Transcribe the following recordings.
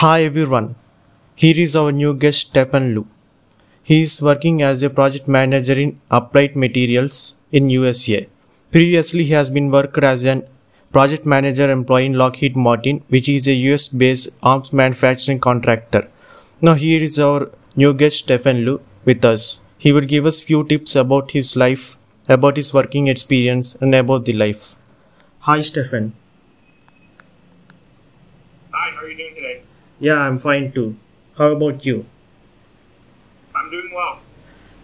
Hi everyone, here is our new guest Stephen Lu. He is working as a project manager in Applied Materials in USA. Previously, he has been worked as an project manager employee in Lockheed Martin, which is a US based arms manufacturing contractor. Now, here is our new guest Stephen Lu with us. He will give us few tips about his life, about his working experience, and about the life. Hi, Stephen. Hi, how are you doing today? Yeah, I'm fine too. How about you? I'm doing well.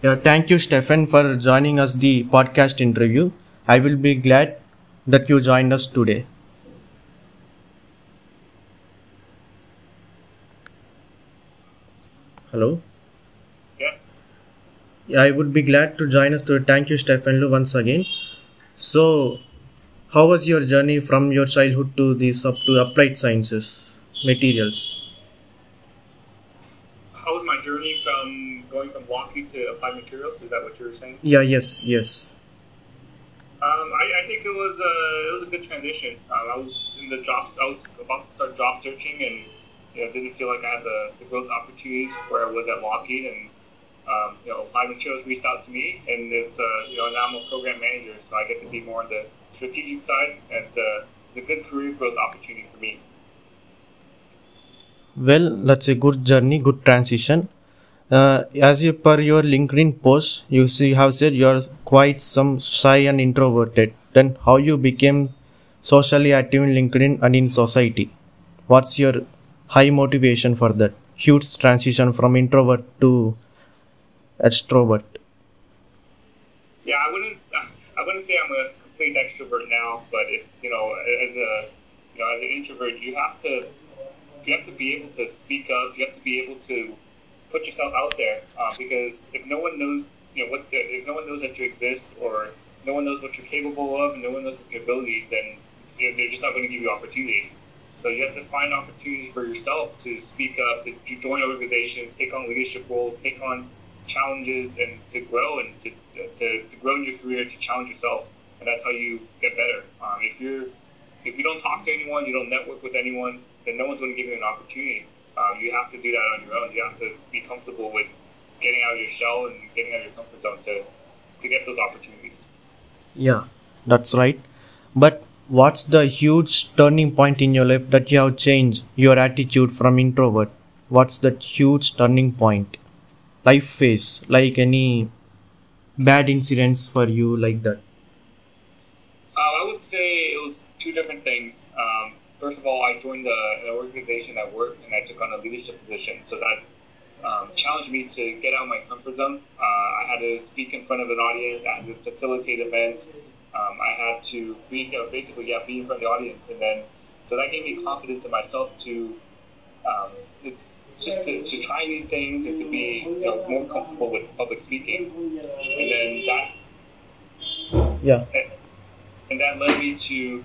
Yeah, thank you, Stefan, for joining us the podcast interview. I will be glad that you joined us today. Hello. Yes. Yeah, I would be glad to join us today. Thank you, Stefan Lu, once again. So, how was your journey from your childhood to this up to applied sciences materials? How was my journey from going from Lockheed to Applied Materials? Is that what you were saying? Yeah, yes, yes. Um, I, I think it was a it was a good transition. Um, I was in the jobs. I was about to start job searching, and you know didn't feel like I had the, the growth opportunities where I was at Lockheed, and um, you know Applied Materials reached out to me, and it's uh, you know now I'm a program manager, so I get to be more on the strategic side, and uh, it's a good career growth opportunity for me. Well, that's a good journey, good transition. Uh, as you per your LinkedIn post, you see have said you're quite some shy and introverted. Then how you became socially active in LinkedIn and in society? What's your high motivation for that huge transition from introvert to extrovert? Yeah, I wouldn't. I wouldn't say I'm a complete extrovert now, but it's you know, as a you know, as an introvert, you have to you have to be able to speak up. You have to be able to put yourself out there uh, because if no one knows, you know, what if no one knows that you exist or no one knows what you're capable of and no one knows what your abilities, then they're just not going to give you opportunities. So you have to find opportunities for yourself to speak up, to, to join organizations, take on leadership roles, take on challenges, and to grow and to, to, to grow in your career, to challenge yourself, and that's how you get better. Um, if you're if you don't talk to anyone, you don't network with anyone, then no one's going to give you an opportunity. Um, you have to do that on your own. You have to be comfortable with getting out of your shell and getting out of your comfort zone to to get those opportunities. Yeah, that's right. But what's the huge turning point in your life that you have changed your attitude from introvert? What's that huge turning point? Life phase, like any bad incidents for you, like that. Uh, I would say it was two different things. Um, first of all, I joined a, an organization at work and I took on a leadership position. So that um, challenged me to get out of my comfort zone. Uh, I had to speak in front of an audience, I had to facilitate events. Um, I had to be, you know, basically, yeah, be in front of the audience. And then, so that gave me confidence in myself to um, just to, to try new things and to be you know, more comfortable with public speaking. And then that, Yeah. and, and that led me to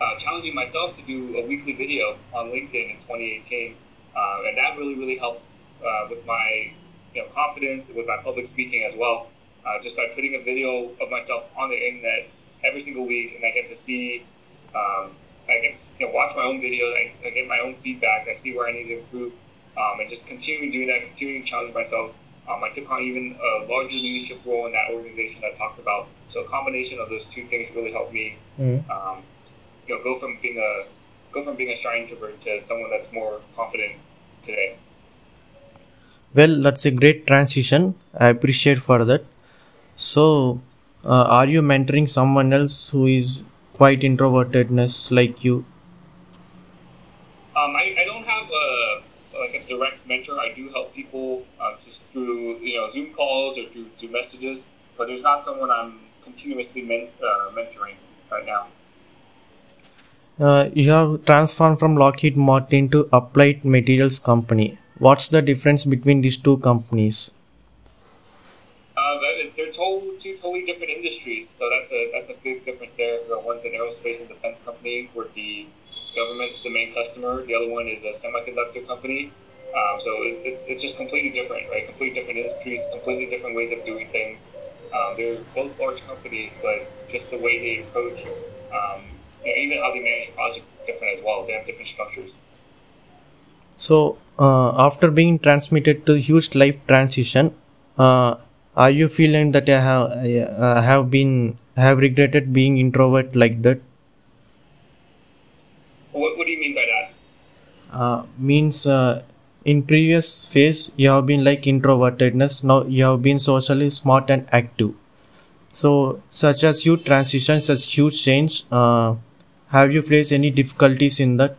uh, challenging myself to do a weekly video on LinkedIn in 2018, uh, and that really really helped uh, with my you know confidence with my public speaking as well. Uh, just by putting a video of myself on the internet every single week, and I get to see, um, I get to you know watch my own videos, I, I get my own feedback, I see where I need to improve, um, and just continuing doing that, continuing to challenge myself. Um, I took on even a larger leadership role in that organization I talked about. So a combination of those two things really helped me Mm. um, you know, go from being a go from being a shy introvert to someone that's more confident today. Well, that's a great transition. I appreciate for that. So, uh, are you mentoring someone else who is quite introvertedness like you? Um, I, I don't have a like a direct mentor. I do help people uh, just through you know Zoom calls or through, through messages, but there's not someone I'm continuously men, uh, mentoring right now. Uh, you have transformed from Lockheed Martin to Applied Materials Company. What's the difference between these two companies? Uh, they're two totally different industries, so that's a that's a big difference there. One's an aerospace and defense company, where the government's the main customer. The other one is a semiconductor company. Um, so it, it's, it's just completely different, right? Completely different industries, completely different ways of doing things. Um, they're both large companies, but just the way they approach, um, you know, even how they manage projects is different as well. They have different structures. So, uh, after being transmitted to huge life transition, uh, are you feeling that I have uh, have been have regretted being introvert like that? What, what do you mean by that? Uh, means uh, in previous phase you have been like introvertedness. Now you have been socially smart and active. So, such as you transition, such huge change. Have you faced any difficulties in that?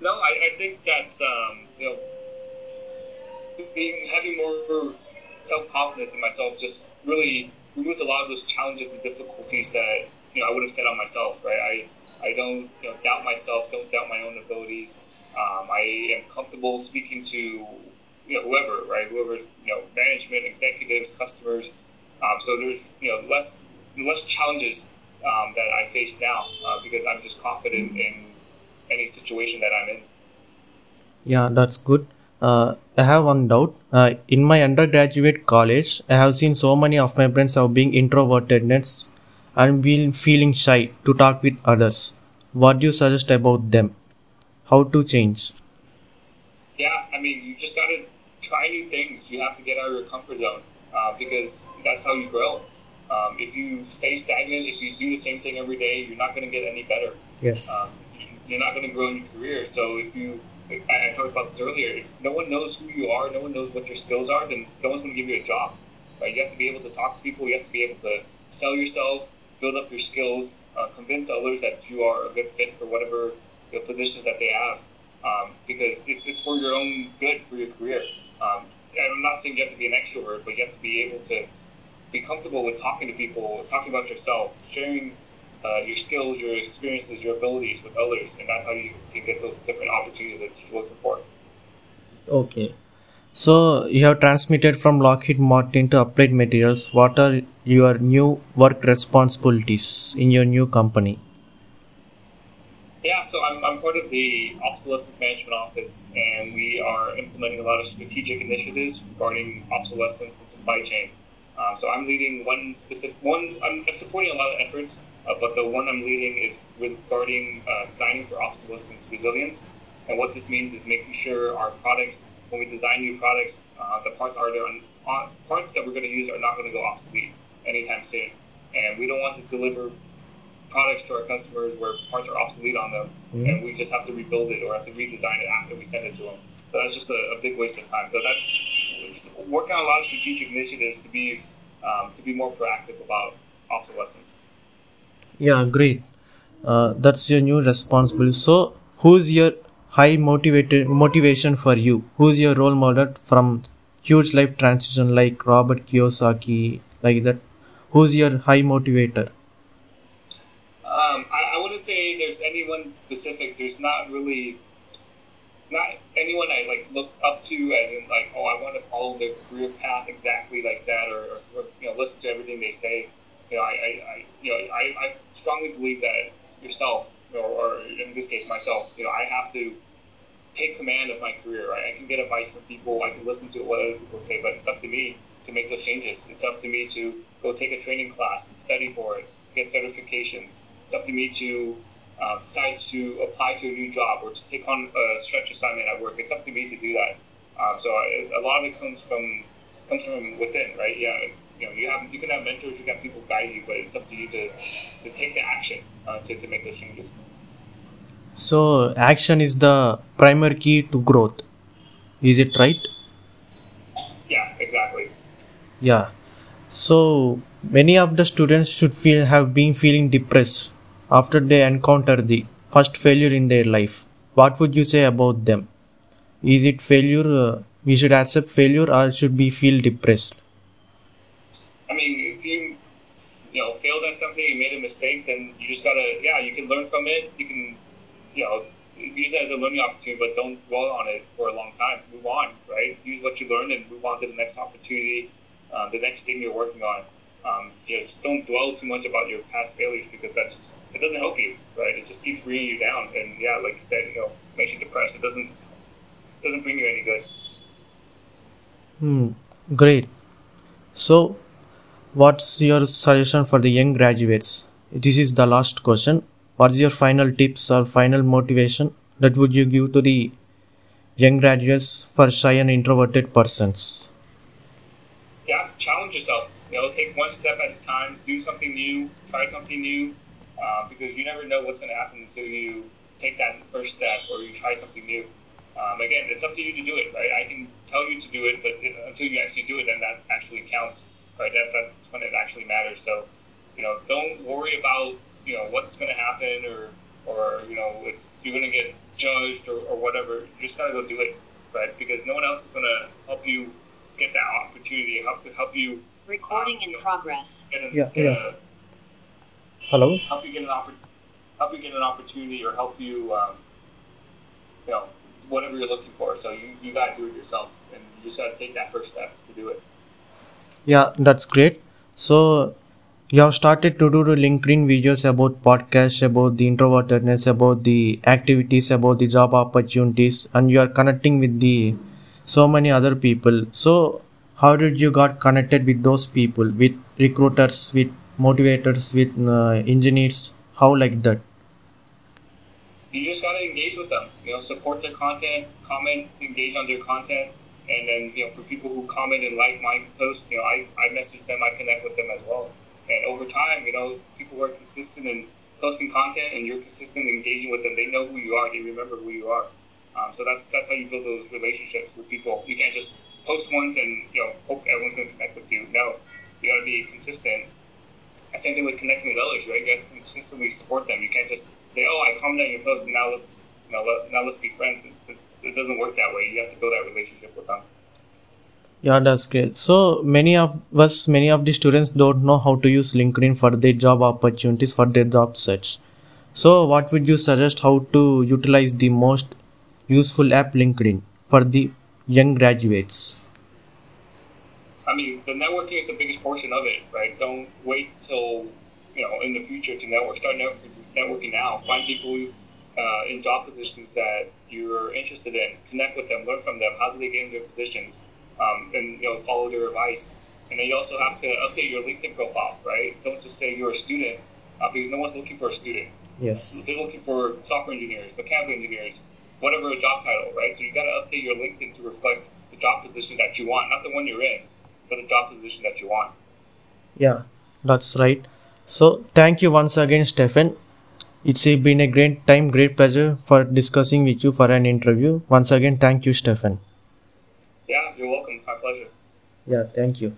No, I, I think that um, you know, being having more self confidence in myself just really removes a lot of those challenges and difficulties that you know I would have set on myself. Right, I I don't you know doubt myself, don't doubt my own abilities. Um, I am comfortable speaking to you know whoever, right? Whoever's you know management, executives, customers. Um, so there's you know less less challenges um, that I face now uh, because I'm just confident in any situation that I'm in. Yeah, that's good. Uh, I have one doubt. Uh, in my undergraduate college, I have seen so many of my friends have being introvertedness and been feeling shy to talk with others. What do you suggest about them? How to change? Yeah, I mean, you just gotta try new things. You have to get out of your comfort zone uh, because that's how you grow. Um, if you stay stagnant, if you do the same thing every day, you're not going to get any better. Yes. Um, you're not going to grow in your career. So if you, I, I talked about this earlier, if no one knows who you are, no one knows what your skills are, then no one's going to give you a job. Right? You have to be able to talk to people. You have to be able to sell yourself, build up your skills, uh, convince others that you are a good fit for whatever know, positions that they have. Um, because it's, it's for your own good for your career. Um, I'm not saying you have to be an extrovert, but you have to be able to be comfortable with talking to people, talking about yourself, sharing uh, your skills, your experiences, your abilities with others, and that's how you can get those different opportunities that you're looking for. Okay. So you have transmitted from Lockheed Martin to Applied Materials. What are your new work responsibilities in your new company? Yeah, so I'm, I'm part of the Obsolescence Management Office, and we are implementing a lot of strategic initiatives regarding obsolescence and supply chain. Uh, so I'm leading one specific one. I'm, I'm supporting a lot of efforts, uh, but the one I'm leading is regarding uh, designing for obsolescence resilience. And what this means is making sure our products, when we design new products, uh, the parts are there on, on, parts that we're going to use are not going to go obsolete anytime soon. And we don't want to deliver products to our customers where parts are obsolete on them, mm-hmm. and we just have to rebuild it or have to redesign it after we send it to them. So that's just a, a big waste of time. So that working on a lot of strategic initiatives to be um, to be more proactive about obsolescence. Yeah, great. Uh, that's your new responsibility. So, who's your high motivated motivation for you? Who's your role model from huge life transition like Robert Kiyosaki, like that? Who's your high motivator? Um, I, I wouldn't say there's anyone specific. There's not really not anyone I like look up to as in like, oh, I want to follow their career path exactly like that, or, or you know, listen to everything they say. You know, I, I, I you know, I, I strongly believe that yourself, or, or in this case myself, you know, I have to take command of my career. Right? I can get advice from people, I can listen to what other people say, but it's up to me to make those changes. It's up to me to go take a training class and study for it, get certifications. It's up to me to uh, decide to apply to a new job or to take on a stretch assignment at work, it's up to me to do that. Um, so I, a lot of it comes from comes from within, right? Yeah, you know, you have you can have mentors, you can have people guide you, but it's up to you to, to take the action uh, to, to make those changes. So action is the primary key to growth. Is it right? Yeah, exactly. Yeah. So many of the students should feel have been feeling depressed after they encounter the first failure in their life what would you say about them? Is it failure uh, we should accept failure or should we feel depressed? I mean if you you know failed at something you made a mistake then you just gotta yeah you can learn from it. You can you know use it as a learning opportunity but don't dwell on it for a long time. Move on right? Use what you learned and move on to the next opportunity uh, the next thing you're working on um, just don't dwell too much about your past failures because that's it doesn't help you, right? It just keeps bringing you down, and yeah, like you said, you know, makes you depressed. It doesn't doesn't bring you any good. Hmm. Great. So, what's your suggestion for the young graduates? This is the last question. What's your final tips or final motivation that would you give to the young graduates for shy and introverted persons? Yeah, challenge yourself. You know, take one step at a time. Do something new. Try something new. Uh, because you never know what's going to happen until you take that first step or you try something new. Um, again, it's up to you to do it, right? I can tell you to do it, but until you actually do it, then that actually counts, right? That, that's when it actually matters. So, you know, don't worry about you know what's going to happen or or you know it's you're going to get judged or, or whatever. You just gotta go do it, right? Because no one else is going to help you get that opportunity, help help you. Recording in progress. Yeah, yeah. Hello? help you get an oppor- help you get an opportunity or help you um, you know whatever you're looking for so you, you got to do it yourself and you just got to take that first step to do it Yeah, that's great. So you have started to do the LinkedIn videos about podcasts, about the introvertedness, about the activities, about the job opportunities, and you are connecting with the so many other people. So how did you got connected with those people, with recruiters, with motivators, with uh, engineers? How like that? you just got to engage with them you know support their content comment engage on their content and then you know for people who comment and like my post you know i, I message them i connect with them as well and over time you know people who are consistent in posting content and you're consistent in engaging with them they know who you are they remember who you are um, so that's that's how you build those relationships with people you can't just post once and you know hope everyone's going to connect with you no you got to be consistent same thing with connecting with others, right? You have to consistently support them. You can't just say, "Oh, I commented on your post, now let's, you know, let, now let's be friends." It, it doesn't work that way. You have to build that relationship with them. Yeah, that's great. So many of us, many of the students don't know how to use LinkedIn for their job opportunities for their job search. So what would you suggest how to utilize the most useful app LinkedIn for the young graduates? I mean, the networking is the biggest portion of it, right? Don't wait till you know in the future to network. Start networking, networking now. Find people uh, in job positions that you're interested in. Connect with them. Learn from them. How do they get into their positions? Um, and you know, follow their advice. And then you also have to update your LinkedIn profile, right? Don't just say you're a student uh, because no one's looking for a student. Yes. They're looking for software engineers, mechanical engineers, whatever a job title, right? So you got to update your LinkedIn to reflect the job position that you want, not the one you're in, but the job position that you want. Yeah, that's right. So thank you once again, Stefan. It's been a great time, great pleasure for discussing with you for an interview. Once again, thank you, Stefan. Yeah, you're welcome. It's my pleasure. Yeah, thank you.